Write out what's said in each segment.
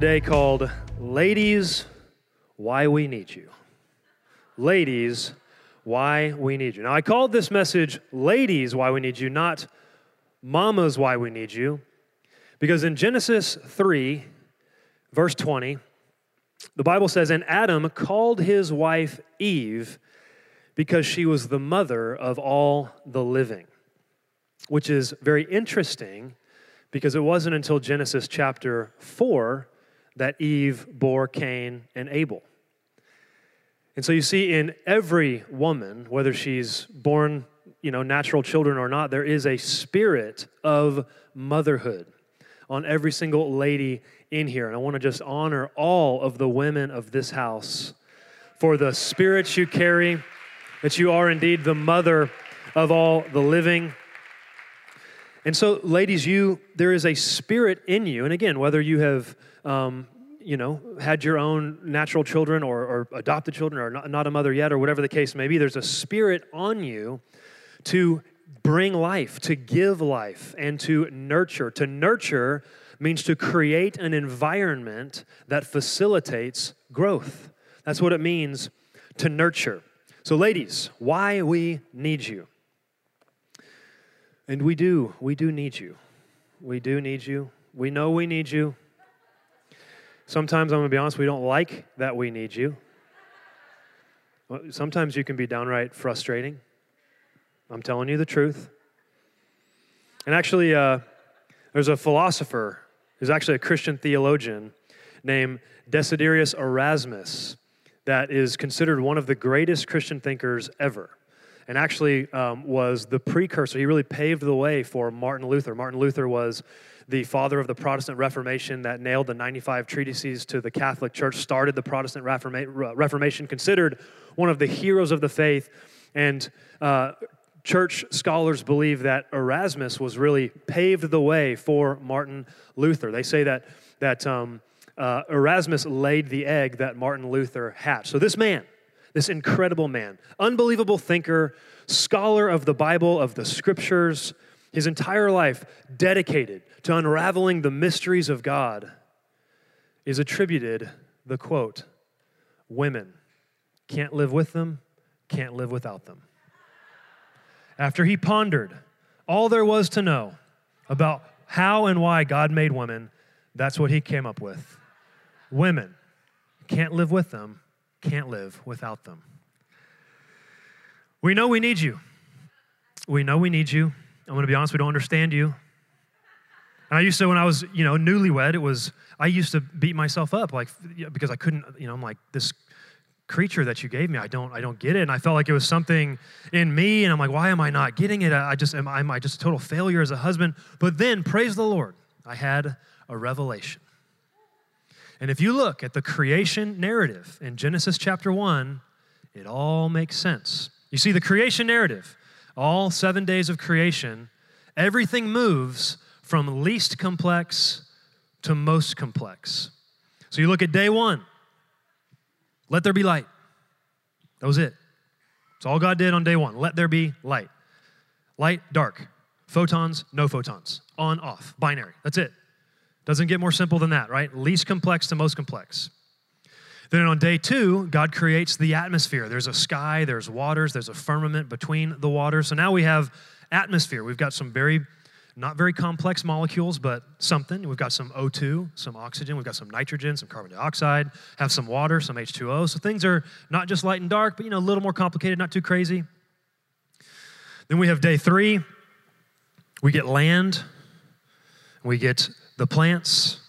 today called Ladies, Why We Need You. Ladies, Why We Need You. Now, I called this message Ladies, Why We Need You, not Mamas, Why We Need You, because in Genesis 3, verse 20, the Bible says, And Adam called his wife Eve because she was the mother of all the living, which is very interesting because it wasn't until Genesis chapter 4 that Eve bore Cain and Abel. And so you see in every woman, whether she's born, you know, natural children or not, there is a spirit of motherhood on every single lady in here. And I want to just honor all of the women of this house for the spirits you carry, that you are indeed the mother of all the living. And so, ladies, you there is a spirit in you, and again, whether you have um, you know had your own natural children or, or adopted children or not, not a mother yet or whatever the case may be, there's a spirit on you to bring life, to give life, and to nurture. To nurture means to create an environment that facilitates growth. That's what it means to nurture. So, ladies, why we need you. And we do, we do need you. We do need you. We know we need you. Sometimes, I'm going to be honest, we don't like that we need you. Sometimes you can be downright frustrating. I'm telling you the truth. And actually, uh, there's a philosopher who's actually a Christian theologian named Desiderius Erasmus that is considered one of the greatest Christian thinkers ever and actually um, was the precursor. He really paved the way for Martin Luther. Martin Luther was the father of the Protestant Reformation that nailed the 95 treatises to the Catholic Church, started the Protestant Reforma- Reformation, considered one of the heroes of the faith. And uh, church scholars believe that Erasmus was really paved the way for Martin Luther. They say that, that um, uh, Erasmus laid the egg that Martin Luther hatched. So this man, this incredible man, unbelievable thinker, scholar of the Bible, of the scriptures, his entire life dedicated to unraveling the mysteries of God, is attributed the quote, Women can't live with them, can't live without them. After he pondered all there was to know about how and why God made women, that's what he came up with. Women can't live with them, can't live without them. We know we need you. We know we need you. I'm going to be honest, we don't understand you. And I used to, when I was, you know, newlywed, it was, I used to beat myself up, like, because I couldn't, you know, I'm like, this creature that you gave me, I don't, I don't get it. And I felt like it was something in me, and I'm like, why am I not getting it? I just, am, am I just a total failure as a husband? But then, praise the Lord, I had a revelation. And if you look at the creation narrative in Genesis chapter 1, it all makes sense. You see, the creation narrative, all seven days of creation, everything moves from least complex to most complex. So you look at day one, let there be light. That was it. That's all God did on day one. Let there be light. Light, dark. Photons, no photons. On, off. Binary. That's it. Doesn't get more simple than that, right? Least complex to most complex. Then on day two, God creates the atmosphere. There's a sky, there's waters, there's a firmament between the waters. So now we have atmosphere. We've got some very, not very complex molecules, but something. We've got some O2, some oxygen, we've got some nitrogen, some carbon dioxide, have some water, some H2O. So things are not just light and dark, but you know, a little more complicated, not too crazy. Then we have day three. We get land, we get the plants.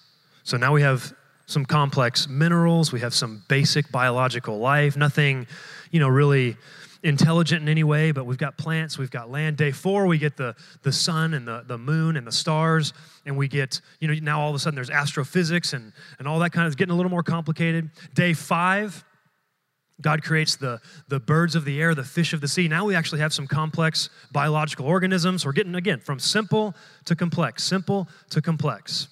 So now we have some complex minerals, we have some basic biological life, nothing, you know, really intelligent in any way, but we've got plants, we've got land. Day four, we get the, the sun and the, the moon and the stars, and we get, you know, now all of a sudden there's astrophysics and, and all that kind of getting a little more complicated. Day five, God creates the, the birds of the air, the fish of the sea. Now we actually have some complex biological organisms. We're getting, again, from simple to complex, simple to complex.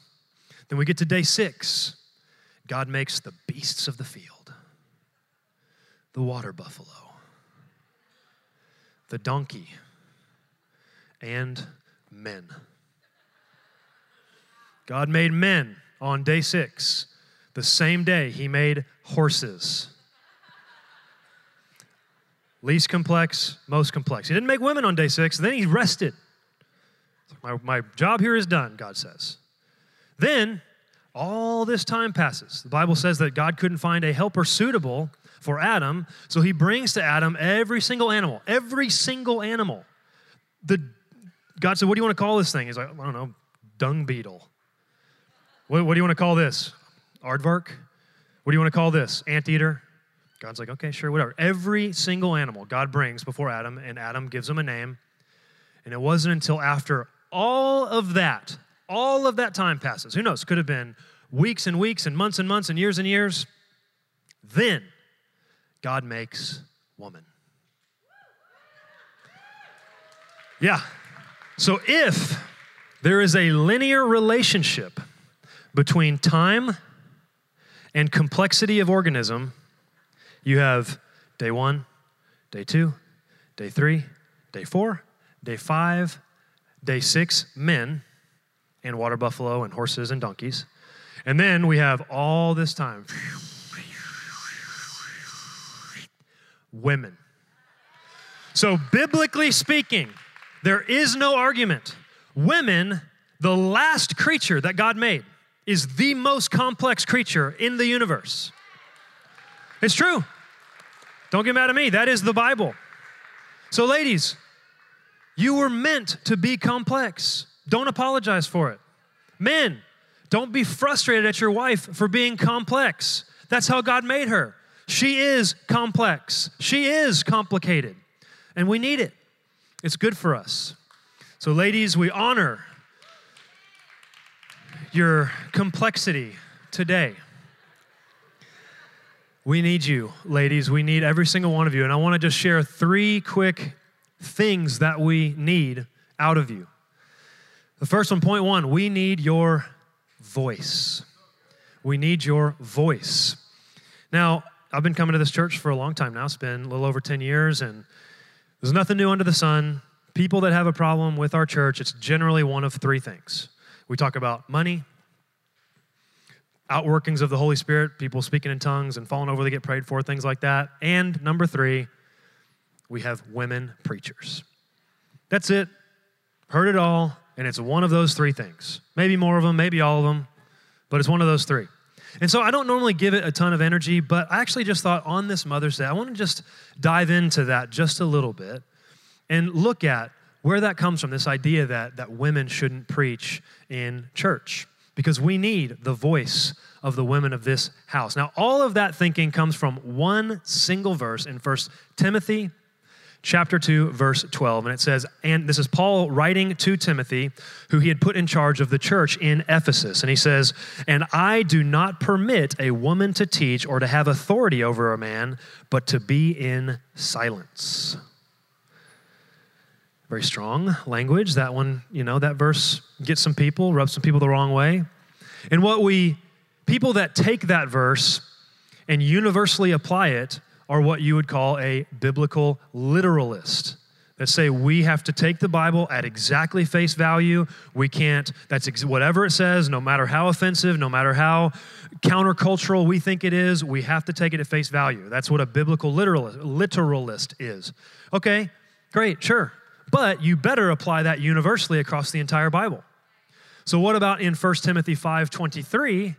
Then we get to day six. God makes the beasts of the field, the water buffalo, the donkey, and men. God made men on day six. The same day, He made horses least complex, most complex. He didn't make women on day six, then he rested. My, my job here is done, God says. Then all this time passes. The Bible says that God couldn't find a helper suitable for Adam, so he brings to Adam every single animal, every single animal. The, God said, What do you want to call this thing? He's like, I don't know, dung beetle. What, what do you want to call this? Aardvark? What do you want to call this? Anteater? God's like, okay, sure, whatever. Every single animal God brings before Adam, and Adam gives him a name. And it wasn't until after all of that, all of that time passes, who knows, could have been weeks and weeks and months and months and years and years. Then God makes woman. Yeah. So if there is a linear relationship between time and complexity of organism, you have day one, day two, day three, day four, day five, day six, men, and water buffalo and horses and donkeys. And then we have all this time women. So, biblically speaking, there is no argument. Women, the last creature that God made, is the most complex creature in the universe. It's true. Don't get mad at me. That is the Bible. So, ladies, you were meant to be complex. Don't apologize for it. Men, don't be frustrated at your wife for being complex. That's how God made her. She is complex, she is complicated, and we need it. It's good for us. So, ladies, we honor your complexity today. We need you, ladies. We need every single one of you. And I want to just share three quick things that we need out of you. The first one, point one, we need your voice. We need your voice. Now, I've been coming to this church for a long time now. It's been a little over 10 years, and there's nothing new under the sun. People that have a problem with our church, it's generally one of three things. We talk about money, outworkings of the Holy Spirit, people speaking in tongues and falling over they get prayed for, things like that. And number three, we have women preachers. That's it. Heard it all, and it's one of those three things. Maybe more of them, maybe all of them, but it's one of those three. And so I don't normally give it a ton of energy, but I actually just thought on this Mother's Day, I want to just dive into that just a little bit and look at where that comes from this idea that, that women shouldn't preach in church because we need the voice of the women of this house. Now, all of that thinking comes from one single verse in First Timothy chapter 2 verse 12 and it says and this is Paul writing to Timothy who he had put in charge of the church in Ephesus. And he says and I do not permit a woman to teach or to have authority over a man but to be in silence very strong language. That one, you know, that verse gets some people, rubs some people the wrong way. And what we, people that take that verse and universally apply it are what you would call a biblical literalist that say we have to take the Bible at exactly face value. We can't, that's ex- whatever it says, no matter how offensive, no matter how countercultural we think it is, we have to take it at face value. That's what a biblical literalist, literalist is. Okay, great, sure but you better apply that universally across the entire Bible. So what about in 1 Timothy 5:23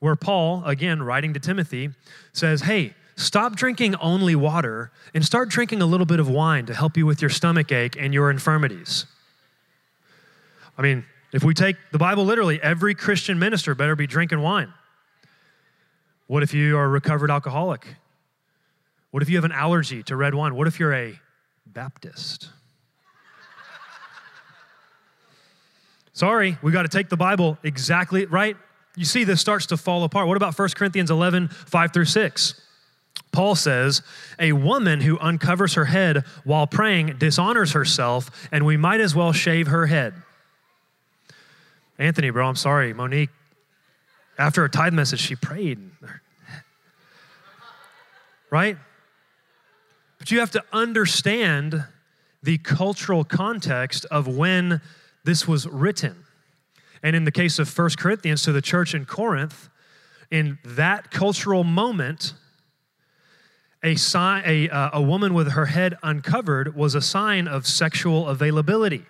where Paul again writing to Timothy says, "Hey, stop drinking only water and start drinking a little bit of wine to help you with your stomach ache and your infirmities." I mean, if we take the Bible literally, every Christian minister better be drinking wine. What if you are a recovered alcoholic? What if you have an allergy to red wine? What if you're a Baptist? Sorry, we got to take the Bible exactly right. You see, this starts to fall apart. What about 1 Corinthians 11, 5 through 6? Paul says, A woman who uncovers her head while praying dishonors herself, and we might as well shave her head. Anthony, bro, I'm sorry. Monique, after a tithe message, she prayed. Right? But you have to understand the cultural context of when this was written. And in the case of 1 Corinthians to the church in Corinth, in that cultural moment, a, sign, a, uh, a woman with her head uncovered was a sign of sexual availability.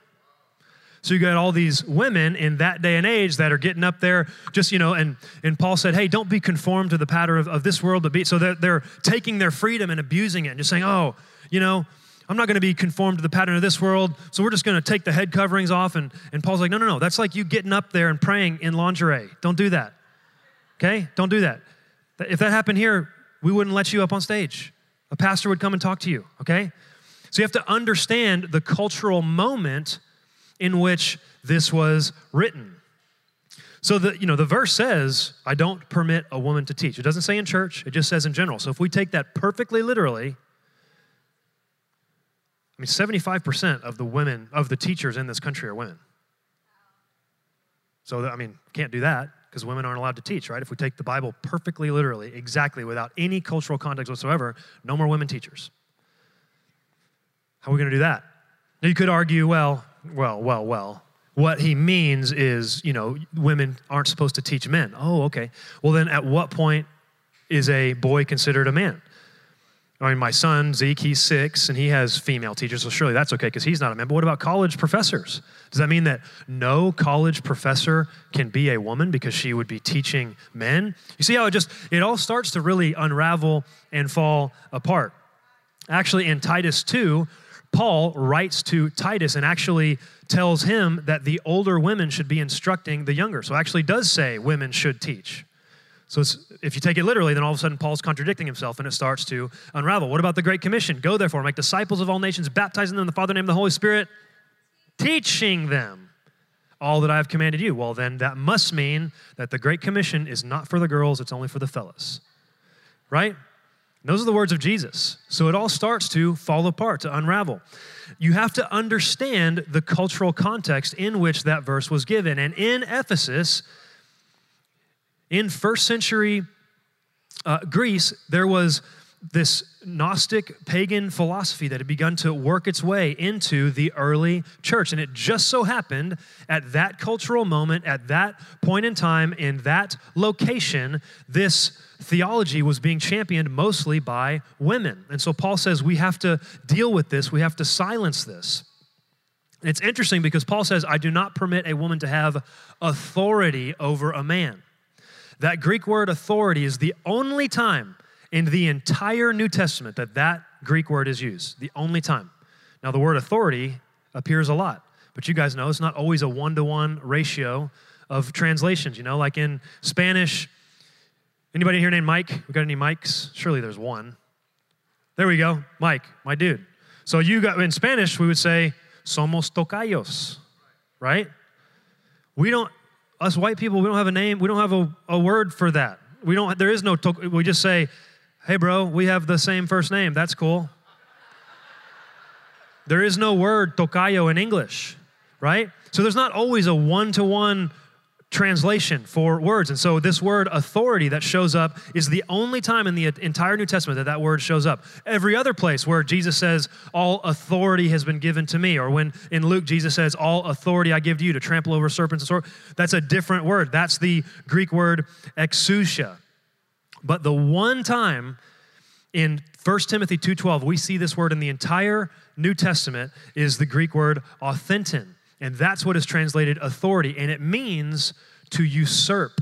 So you got all these women in that day and age that are getting up there, just, you know, and, and Paul said, hey, don't be conformed to the pattern of, of this world. To be, so they're, they're taking their freedom and abusing it and just saying, oh, you know, I'm not going to be conformed to the pattern of this world, so we're just going to take the head coverings off. And, and Paul's like, no, no, no. That's like you getting up there and praying in lingerie. Don't do that. Okay? Don't do that. If that happened here, we wouldn't let you up on stage. A pastor would come and talk to you, okay? So you have to understand the cultural moment in which this was written. So the you know the verse says, I don't permit a woman to teach. It doesn't say in church, it just says in general. So if we take that perfectly literally, I mean 75% of the women of the teachers in this country are women. So I mean, can't do that because women aren't allowed to teach, right? If we take the Bible perfectly literally, exactly, without any cultural context whatsoever, no more women teachers. How are we going to do that? Now, you could argue, well, well, well, well. What he means is, you know, women aren't supposed to teach men. Oh, okay. Well, then at what point is a boy considered a man? I mean, my son, Zeke, he's six and he has female teachers, so surely that's okay because he's not a man. But what about college professors? Does that mean that no college professor can be a woman because she would be teaching men? You see how it just, it all starts to really unravel and fall apart. Actually, in Titus 2, Paul writes to Titus and actually tells him that the older women should be instructing the younger. So actually does say women should teach. So if you take it literally, then all of a sudden Paul's contradicting himself and it starts to unravel. What about the Great Commission? Go therefore, make disciples of all nations, baptizing them in the Father, name, of the Holy Spirit, teaching them all that I have commanded you. Well, then that must mean that the Great Commission is not for the girls, it's only for the fellas. Right? those are the words of Jesus. So it all starts to fall apart, to unravel. You have to understand the cultural context in which that verse was given. And in Ephesus, in first century uh, Greece, there was this Gnostic pagan philosophy that had begun to work its way into the early church. And it just so happened at that cultural moment, at that point in time, in that location, this theology was being championed mostly by women. And so Paul says we have to deal with this, we have to silence this. And it's interesting because Paul says, I do not permit a woman to have authority over a man. That Greek word authority is the only time in the entire New Testament that that Greek word is used. The only time. Now, the word authority appears a lot, but you guys know it's not always a one to one ratio of translations. You know, like in Spanish, anybody here named Mike? We got any Mikes? Surely there's one. There we go, Mike, my dude. So you got in Spanish, we would say somos tocayos, right? We don't us white people, we don't have a name, we don't have a, a word for that. We don't, there is no, we just say, hey, bro, we have the same first name. That's cool. there is no word tocayo in English, right? So there's not always a one to one translation for words. And so, this word authority that shows up is the only time in the entire New Testament that that word shows up. Every other place where Jesus says, All authority has been given to me, or when in Luke, Jesus says, All authority I give to you to trample over serpents and swords, that's a different word. That's the Greek word exousia. But the one time in 1 Timothy 2:12 we see this word in the entire New Testament is the Greek word authenton. And that's what is translated authority. And it means to usurp,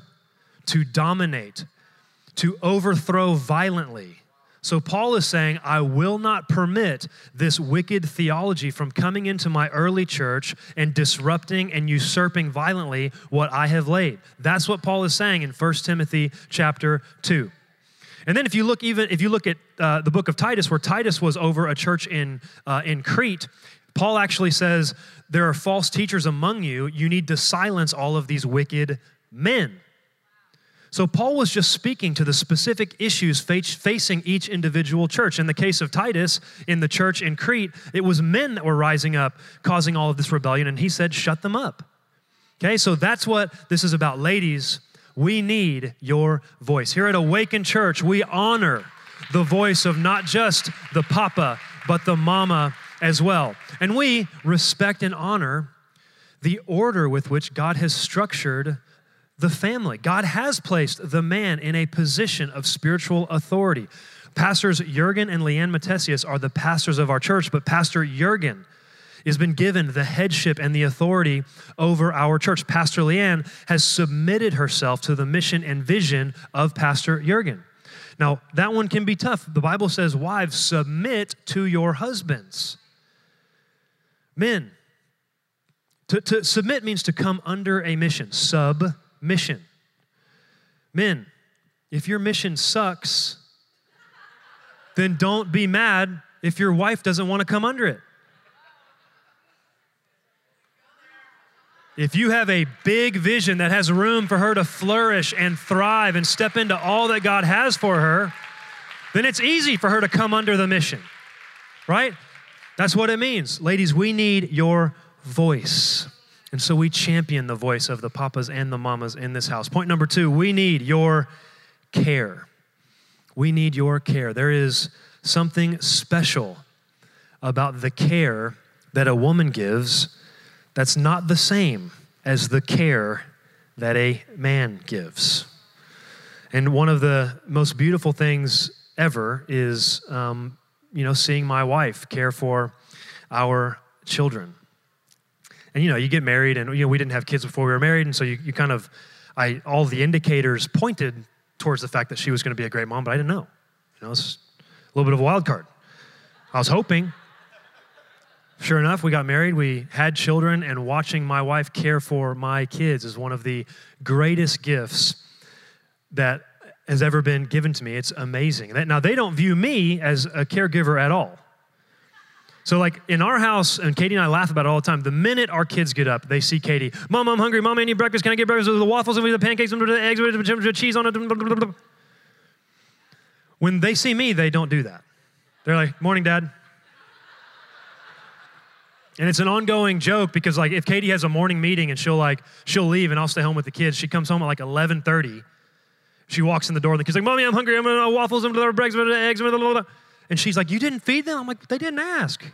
to dominate, to overthrow violently. So Paul is saying, I will not permit this wicked theology from coming into my early church and disrupting and usurping violently what I have laid. That's what Paul is saying in 1 Timothy chapter 2. And then if you look even if you look at uh, the book of Titus, where Titus was over a church in uh, in Crete, Paul actually says there are false teachers among you. You need to silence all of these wicked men. So Paul was just speaking to the specific issues facing each individual church. In the case of Titus, in the church in Crete, it was men that were rising up, causing all of this rebellion, and he said, "Shut them up." Okay, so that's what this is about, ladies. We need your voice. Here at Awaken Church, we honor the voice of not just the papa, but the mama as well. And we respect and honor the order with which God has structured the family. God has placed the man in a position of spiritual authority. Pastors Jurgen and Leanne Matthesius are the pastors of our church, but Pastor Jurgen has been given the headship and the authority over our church. Pastor Leanne has submitted herself to the mission and vision of Pastor Jurgen. Now, that one can be tough. The Bible says, Wives, submit to your husbands. Men, to, to submit means to come under a mission, submission. Men, if your mission sucks, then don't be mad if your wife doesn't want to come under it. If you have a big vision that has room for her to flourish and thrive and step into all that God has for her, then it's easy for her to come under the mission, right? That's what it means. Ladies, we need your voice. And so we champion the voice of the papas and the mamas in this house. Point number two we need your care. We need your care. There is something special about the care that a woman gives that's not the same as the care that a man gives. And one of the most beautiful things ever is, um, you know, seeing my wife care for our children. And you know, you get married, and you know, we didn't have kids before we were married, and so you, you kind of, I all the indicators pointed towards the fact that she was going to be a great mom, but I didn't know. You know, it's a little bit of a wild card. I was hoping, Sure enough, we got married, we had children, and watching my wife care for my kids is one of the greatest gifts that has ever been given to me. It's amazing. Now, they don't view me as a caregiver at all. So, like in our house, and Katie and I laugh about it all the time. The minute our kids get up, they see Katie, Mom, I'm hungry. Mom, I need breakfast. Can I get breakfast with the waffles and with the pancakes and with the eggs with the cheese on it? When they see me, they don't do that. They're like, Morning, Dad. And it's an ongoing joke because like if Katie has a morning meeting and she'll like she'll leave and I'll stay home with the kids. She comes home at like 11:30. She walks in the door and the kid's like, "Mommy, I'm hungry. I'm gonna waffles, I'm gonna breakfast, I'm gonna eggs, blah, blah. and she's like, "You didn't feed them?" I'm like, "They didn't ask.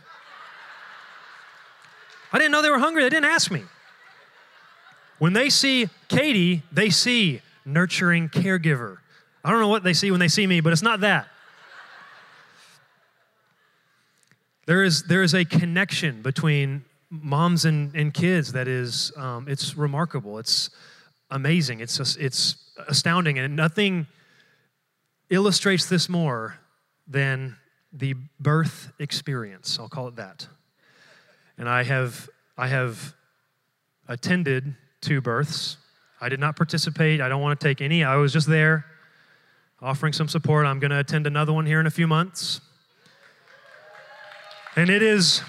I didn't know they were hungry. They didn't ask me." When they see Katie, they see nurturing caregiver. I don't know what they see when they see me, but it's not that. There is, there is a connection between moms and, and kids that is, um, it's remarkable. It's amazing. It's, just, it's astounding. And nothing illustrates this more than the birth experience. I'll call it that. And I have, I have attended two births. I did not participate. I don't want to take any. I was just there offering some support. I'm going to attend another one here in a few months. And it is,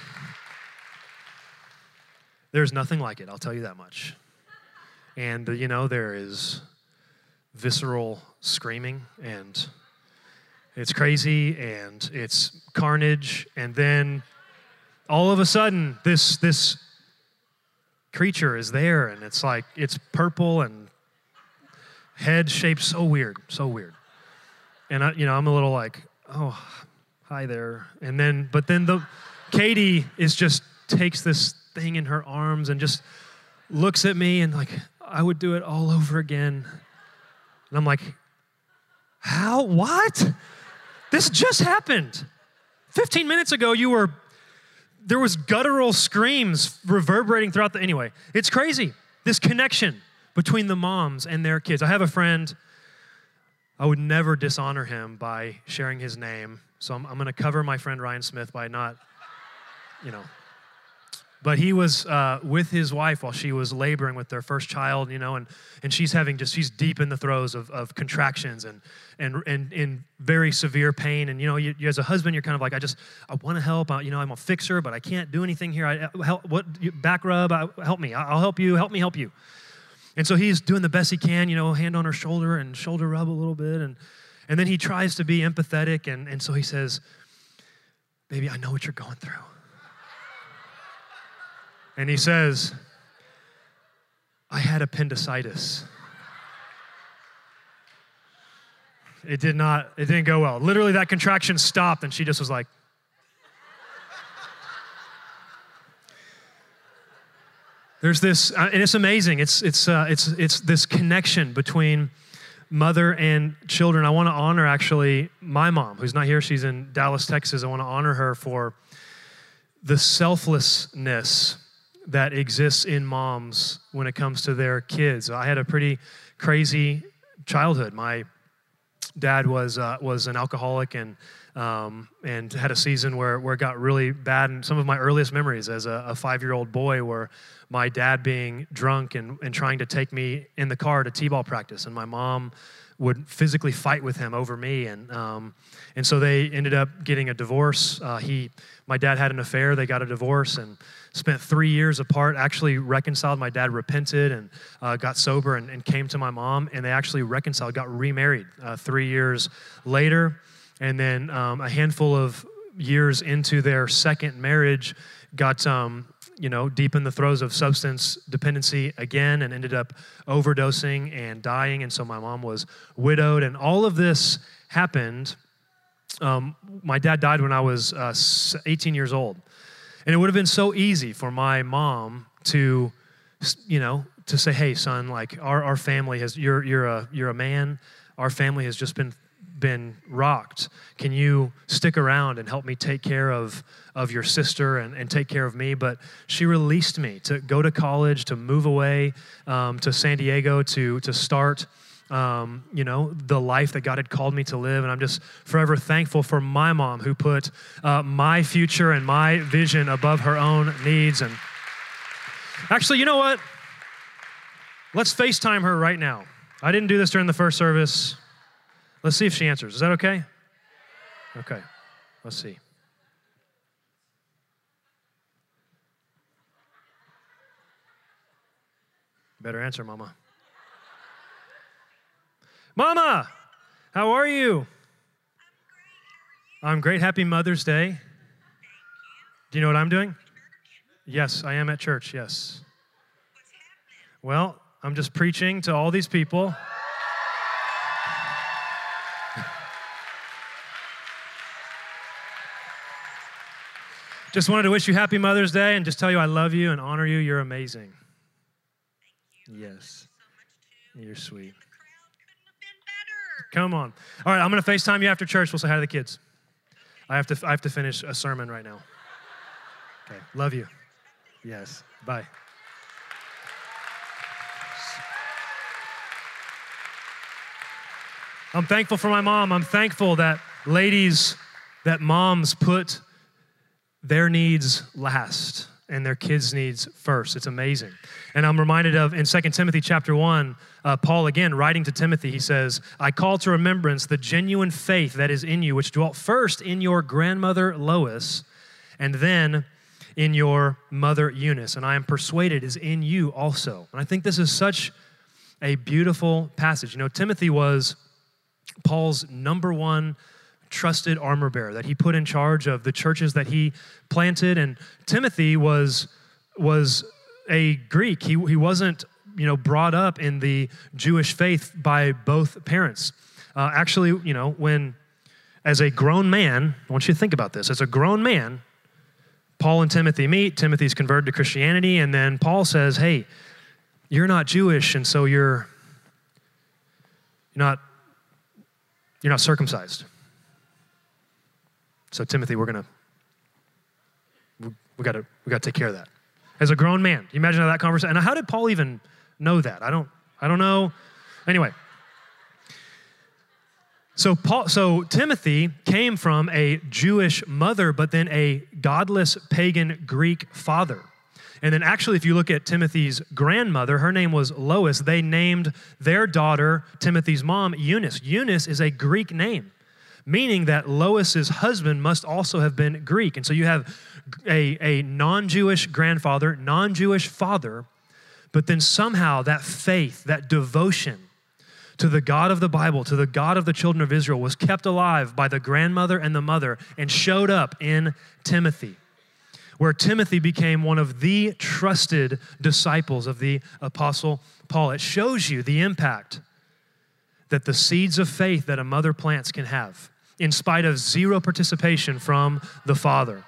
there's nothing like it, I'll tell you that much. And, you know, there is visceral screaming, and it's crazy, and it's carnage, and then all of a sudden, this, this creature is there, and it's like, it's purple and head shaped so weird, so weird. And I, you know, I'm a little like, oh, hi there. And then, but then the Katie is just takes this thing in her arms and just looks at me and like, I would do it all over again. And I'm like, how? What? This just happened. 15 minutes ago, you were, there was guttural screams reverberating throughout the, anyway, it's crazy. This connection between the moms and their kids. I have a friend, I would never dishonor him by sharing his name so I'm, I'm going to cover my friend Ryan Smith by not, you know, but he was uh, with his wife while she was laboring with their first child, you know, and, and she's having just, she's deep in the throes of, of contractions and, and, and in very severe pain. And, you know, you, you as a husband, you're kind of like, I just, I want to help. I, you know, I'm a fixer, but I can't do anything here. I, help, what, back rub, I, help me. I'll help you. Help me help you. And so he's doing the best he can, you know, hand on her shoulder and shoulder rub a little bit. And, and then he tries to be empathetic. And, and so he says, Baby, I know what you're going through. And he says, I had appendicitis. It did not, it didn't go well. Literally, that contraction stopped, and she just was like, There's this, uh, and it's amazing. It's, it's, uh, it's, it's this connection between mother and children. I want to honor actually my mom, who's not here. She's in Dallas, Texas. I want to honor her for the selflessness that exists in moms when it comes to their kids. I had a pretty crazy childhood. My dad was uh, was an alcoholic and um, and had a season where where it got really bad. And some of my earliest memories as a, a five year old boy were my dad being drunk and, and trying to take me in the car to t-ball practice, and my mom would physically fight with him over me, and um, and so they ended up getting a divorce. Uh, he, my dad had an affair. They got a divorce and spent three years apart. Actually reconciled. My dad repented and uh, got sober and, and, came to my mom, and they actually reconciled. Got remarried uh, three years later, and then um, a handful of years into their second marriage, got um, you know, deep in the throes of substance dependency again and ended up overdosing and dying. And so my mom was widowed. And all of this happened. Um, my dad died when I was uh, 18 years old. And it would have been so easy for my mom to, you know, to say, hey, son, like our, our family has, you're, you're, a, you're a man. Our family has just been been rocked. Can you stick around and help me take care of, of your sister and, and take care of me? But she released me to go to college, to move away um, to San Diego, to, to start. Um, you know, the life that God had called me to live. And I'm just forever thankful for my mom who put uh, my future and my vision above her own needs. And actually, you know what? Let's FaceTime her right now. I didn't do this during the first service. Let's see if she answers. Is that okay? Okay. Let's see. Better answer, Mama. Mama, how are you? I'm great. Happy Mother's Day. Do you know what I'm doing? Yes, I am at church. Yes. Well, I'm just preaching to all these people. Just wanted to wish you happy Mother's Day and just tell you I love you and honor you. You're amazing. You. Yes. So You're sweet. Come on. All right, I'm going to FaceTime you after church. We'll say hi to the kids. I have to, I have to finish a sermon right now. Okay. Love you. Yes. Bye. I'm thankful for my mom. I'm thankful that ladies, that moms put their needs last and their kids' needs first. It's amazing. And I'm reminded of in 2 Timothy chapter 1, uh, Paul again writing to Timothy, he says, I call to remembrance the genuine faith that is in you, which dwelt first in your grandmother Lois, and then in your mother Eunice, and I am persuaded is in you also. And I think this is such a beautiful passage. You know, Timothy was Paul's number one trusted armor bearer that he put in charge of the churches that he planted. And Timothy was, was a Greek. He, he wasn't you know, brought up in the Jewish faith by both parents. Uh, actually, you know, when as a grown man, I want you to think about this. As a grown man, Paul and Timothy meet. Timothy's converted to Christianity, and then Paul says, "Hey, you're not Jewish, and so you're you're not you're not circumcised. So Timothy, we're gonna we, gotta we gotta take care of that. As a grown man, you imagine how that conversation. And how did Paul even know that? I don't I don't know. Anyway. So Paul so Timothy came from a Jewish mother, but then a godless pagan Greek father. And then, actually, if you look at Timothy's grandmother, her name was Lois. They named their daughter, Timothy's mom, Eunice. Eunice is a Greek name, meaning that Lois's husband must also have been Greek. And so you have a, a non Jewish grandfather, non Jewish father, but then somehow that faith, that devotion, to the God of the Bible, to the God of the children of Israel, was kept alive by the grandmother and the mother and showed up in Timothy where Timothy became one of the trusted disciples of the Apostle Paul. It shows you the impact that the seeds of faith that a mother plants can have in spite of zero participation from the father.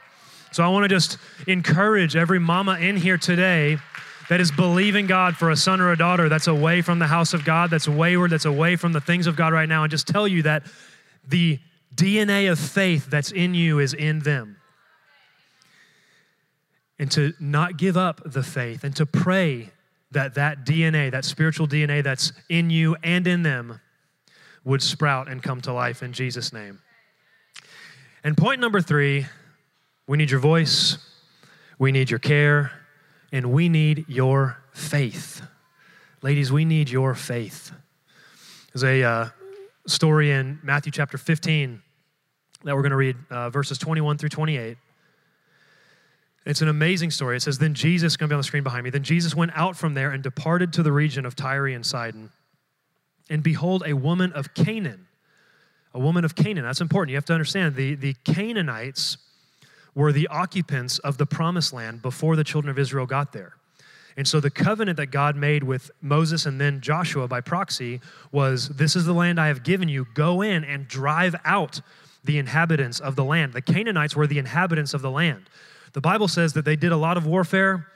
So I want to just encourage every mama in here today that is believing God for a son or a daughter that's away from the house of God, that's wayward, that's away from the things of God right now, and just tell you that the DNA of faith that's in you is in them and to not give up the faith and to pray that that DNA, that spiritual DNA that's in you and in them, would sprout and come to life in Jesus' name. And point number three we need your voice, we need your care, and we need your faith. Ladies, we need your faith. There's a uh, story in Matthew chapter 15 that we're going to read, uh, verses 21 through 28. It's an amazing story. It says, Then Jesus, going to be on the screen behind me, then Jesus went out from there and departed to the region of Tyre and Sidon. And behold, a woman of Canaan, a woman of Canaan. That's important. You have to understand the, the Canaanites were the occupants of the promised land before the children of Israel got there. And so the covenant that God made with Moses and then Joshua by proxy was this is the land I have given you. Go in and drive out the inhabitants of the land. The Canaanites were the inhabitants of the land. The Bible says that they did a lot of warfare,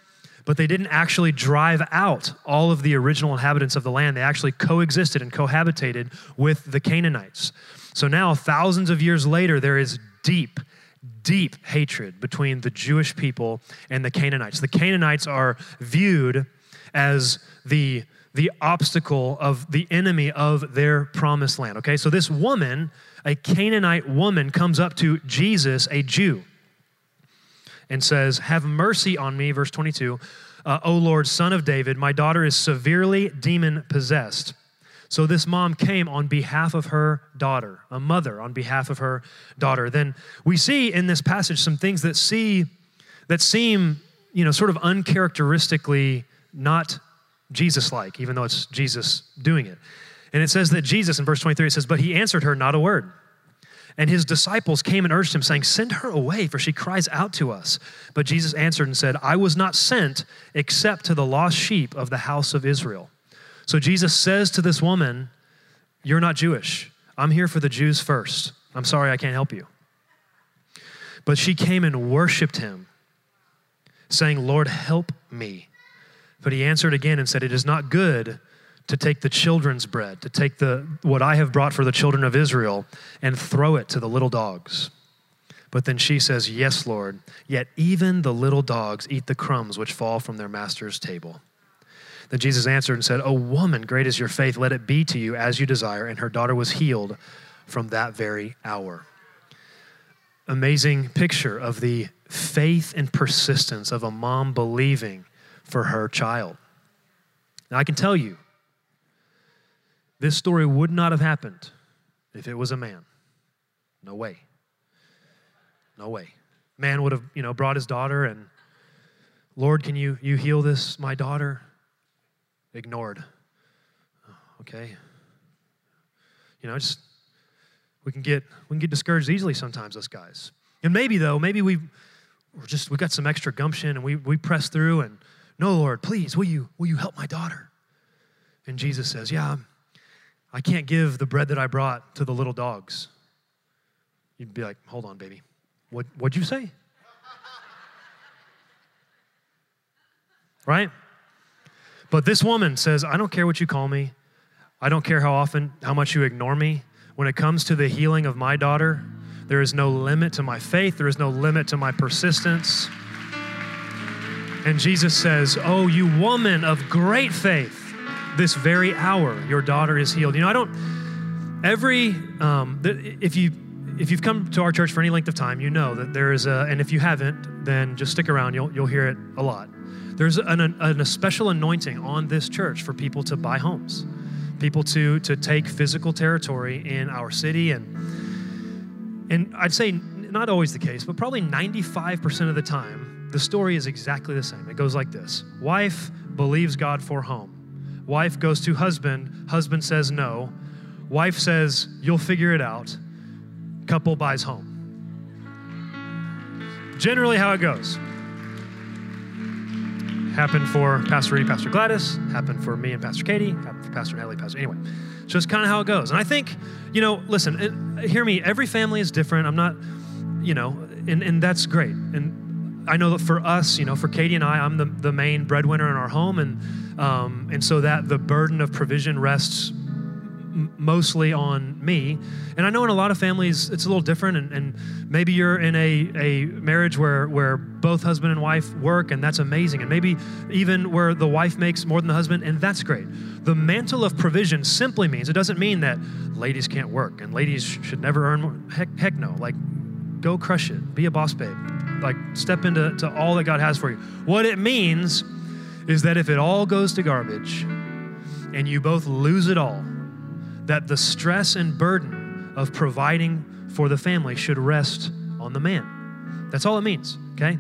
but they didn't actually drive out all of the original inhabitants of the land. They actually coexisted and cohabitated with the Canaanites. So now, thousands of years later, there is deep, deep hatred between the Jewish people and the Canaanites. The Canaanites are viewed as the the obstacle of the enemy of their promised land. Okay, so this woman, a Canaanite woman, comes up to Jesus, a Jew and says, Have mercy on me, verse 22. Uh, o Lord, son of David, my daughter is severely demon possessed. So this mom came on behalf of her daughter, a mother on behalf of her daughter. Then we see in this passage some things that see that seem, you know, sort of uncharacteristically not Jesus-like, even though it's Jesus doing it. And it says that Jesus in verse 23 it says, "But he answered her not a word." And his disciples came and urged him, saying, Send her away, for she cries out to us. But Jesus answered and said, I was not sent except to the lost sheep of the house of Israel. So Jesus says to this woman, You're not Jewish. I'm here for the Jews first. I'm sorry I can't help you. But she came and worshiped him, saying, Lord, help me. But he answered again and said, It is not good to take the children's bread, to take the what I have brought for the children of Israel and throw it to the little dogs. But then she says, Yes, Lord, yet even the little dogs eat the crumbs which fall from their master's table. Then Jesus answered and said, O woman, great is your faith, let it be to you as you desire. And her daughter was healed from that very hour. Amazing picture of the faith and persistence of a mom believing for her child. Now, I can tell you, this story would not have happened if it was a man. No way. No way. Man would have, you know, brought his daughter and, Lord, can you, you heal this, my daughter? Ignored. Oh, okay. You know, just we can get we can get discouraged easily sometimes, us guys. And maybe though, maybe we we're just we got some extra gumption and we we press through and no, Lord, please, will you will you help my daughter? And Jesus says, Yeah, I can't give the bread that I brought to the little dogs. You'd be like, hold on, baby. What, what'd you say? right? But this woman says, I don't care what you call me. I don't care how often, how much you ignore me. When it comes to the healing of my daughter, there is no limit to my faith, there is no limit to my persistence. And Jesus says, Oh, you woman of great faith this very hour, your daughter is healed. You know, I don't, every, um, if you, if you've come to our church for any length of time, you know that there is a, and if you haven't, then just stick around. You'll, you'll hear it a lot. There's an, an, a special anointing on this church for people to buy homes, people to, to take physical territory in our city. And, and I'd say not always the case, but probably 95% of the time, the story is exactly the same. It goes like this Wife believes God for home. Wife goes to husband, husband says no. Wife says, You'll figure it out couple buys home. Generally, how it goes. Happened for Pastor Reed, Pastor Gladys, happened for me and Pastor Katie, happened for Pastor Nellie, Pastor. Anyway, so it's kind of how it goes. And I think, you know, listen, it, hear me, every family is different. I'm not, you know, and, and that's great. And I know that for us, you know, for Katie and I, I'm the, the main breadwinner in our home. And, um, and so that the burden of provision rests mostly on me. And I know in a lot of families it's a little different, and, and, maybe you're in a, a marriage where, where both husband and wife work, and that's amazing. And maybe even where the wife makes more than the husband, and that's great. The mantle of provision simply means it doesn't mean that ladies can't work and ladies should never earn more. Heck, heck no. Like, go crush it, be a boss babe. Like, step into to all that God has for you. What it means is that if it all goes to garbage and you both lose it all, that the stress and burden of providing for the family should rest on the man. That's all it means, okay?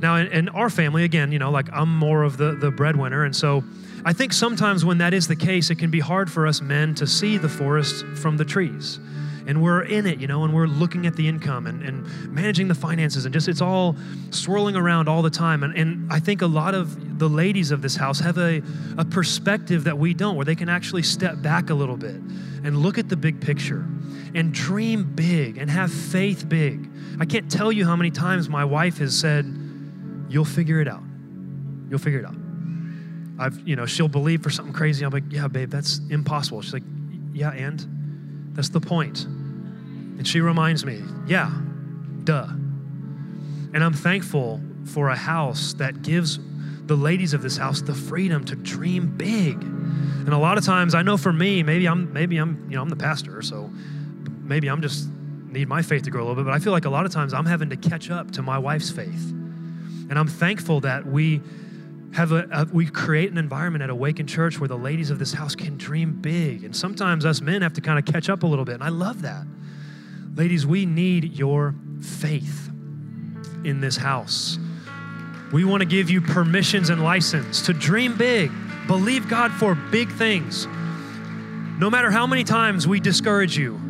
Now, in, in, our family, again, you know, like I'm more of the, the breadwinner. And so I think sometimes when that is the case, it can be hard for us men to see the forest from the trees and we're in it, you know, and we're looking at the income and, and managing the finances and just it's all swirling around all the time. And, and I think a lot of the ladies of this house have a, a perspective that we don't, where they can actually step back a little bit and look at the big picture and dream big and have faith big. I can't tell you how many times my wife has said, You'll figure it out. You'll figure it out. I've, you know, she'll believe for something crazy. I'm like, yeah, babe, that's impossible. She's like, yeah, and that's the point. And she reminds me, yeah, duh. And I'm thankful for a house that gives the ladies of this house the freedom to dream big. And a lot of times I know for me, maybe I'm maybe I'm, you know, I'm the pastor, so maybe I'm just need my faith to grow a little bit, but I feel like a lot of times I'm having to catch up to my wife's faith. And I'm thankful that we have a, a, we create an environment at Awaken Church where the ladies of this house can dream big. And sometimes us men have to kind of catch up a little bit. And I love that. Ladies, we need your faith in this house. We want to give you permissions and license to dream big, believe God for big things. No matter how many times we discourage you,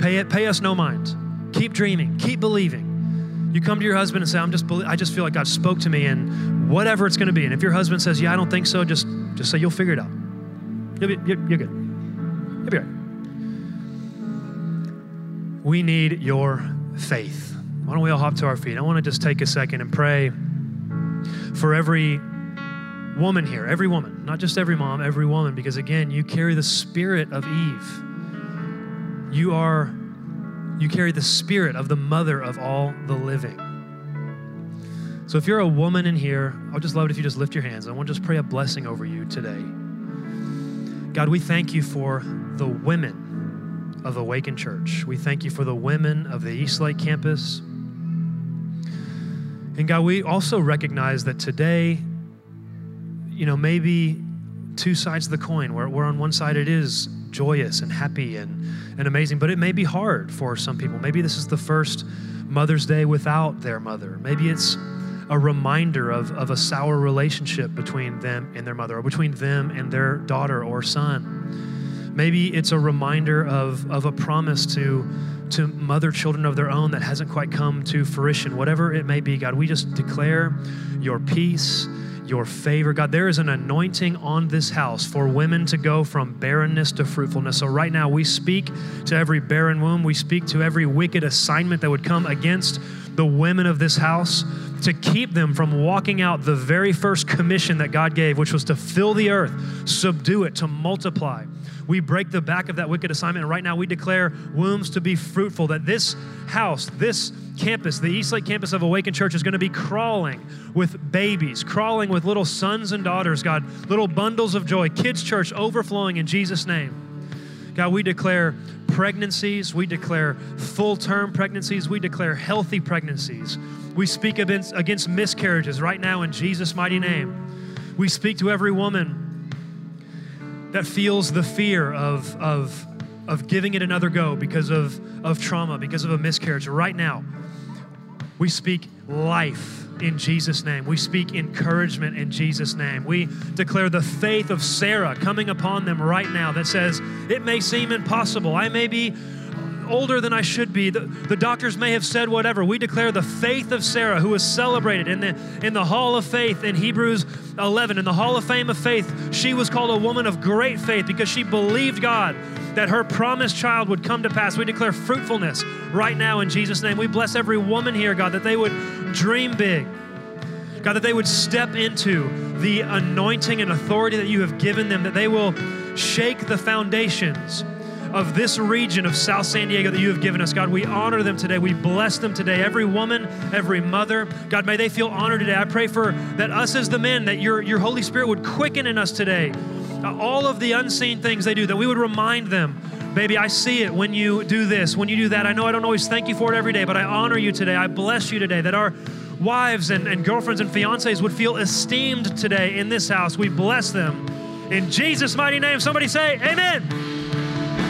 pay it, pay us no mind. Keep dreaming, keep believing. You come to your husband and say, "I'm just, I just feel like God spoke to me, and whatever it's going to be." And if your husband says, "Yeah, I don't think so," just, just say, "You'll figure it out. You'll be, you're, you're good. You'll be right." We need your faith. Why don't we all hop to our feet? I want to just take a second and pray for every woman here, every woman, not just every mom, every woman, because again, you carry the spirit of Eve. You are you carry the spirit of the mother of all the living. So if you're a woman in here, I would just love it if you just lift your hands. I want to just pray a blessing over you today. God, we thank you for the women of Awaken Church. We thank you for the women of the Eastlake campus. And God, we also recognize that today, you know, maybe two sides of the coin, where, where on one side it is joyous and happy and, and amazing, but it may be hard for some people. Maybe this is the first Mother's Day without their mother. Maybe it's a reminder of, of a sour relationship between them and their mother, or between them and their daughter or son. Maybe it's a reminder of, of a promise to, to mother children of their own that hasn't quite come to fruition. Whatever it may be, God, we just declare your peace your favor. God, there is an anointing on this house for women to go from barrenness to fruitfulness. So, right now, we speak to every barren womb, we speak to every wicked assignment that would come against the women of this house to keep them from walking out the very first commission that God gave, which was to fill the earth, subdue it, to multiply. We break the back of that wicked assignment. And right now, we declare wombs to be fruitful, that this house, this campus, the Eastlake campus of Awaken Church, is going to be crawling with babies, crawling with little sons and daughters, God, little bundles of joy, kids' church overflowing in Jesus' name. God, we declare pregnancies. We declare full term pregnancies. We declare healthy pregnancies. We speak against, against miscarriages right now in Jesus' mighty name. We speak to every woman that feels the fear of, of, of giving it another go because of, of trauma, because of a miscarriage. Right now, we speak life in Jesus' name. We speak encouragement in Jesus' name. We declare the faith of Sarah coming upon them right now that says, It may seem impossible. I may be older than I should be. The, the, doctors may have said whatever. We declare the faith of Sarah, who was celebrated in the, in the Hall of Faith in Hebrews 11, in the Hall of Fame of Faith. She was called a woman of great faith because she believed God that her promised child would come to pass. We declare fruitfulness right now in Jesus' name. We bless every woman here, God, that they would dream big. God, that they would step into the anointing and authority that you have given them, that they will shake the foundations of this region of South San Diego that you have given us. God, we honor them today. We bless them today. Every woman, every mother. God, may they feel honored today. I pray for that us as the men, that your, your Holy Spirit would quicken in us today. Uh, all of the unseen things they do, that we would remind them Baby, I see it when you do this, when you do that. I know I don't always thank you for it every day, but I honor you today. I bless you today that our wives and, and girlfriends and fiancés would feel esteemed today in this house. We bless them. In Jesus' mighty name, somebody say, Amen.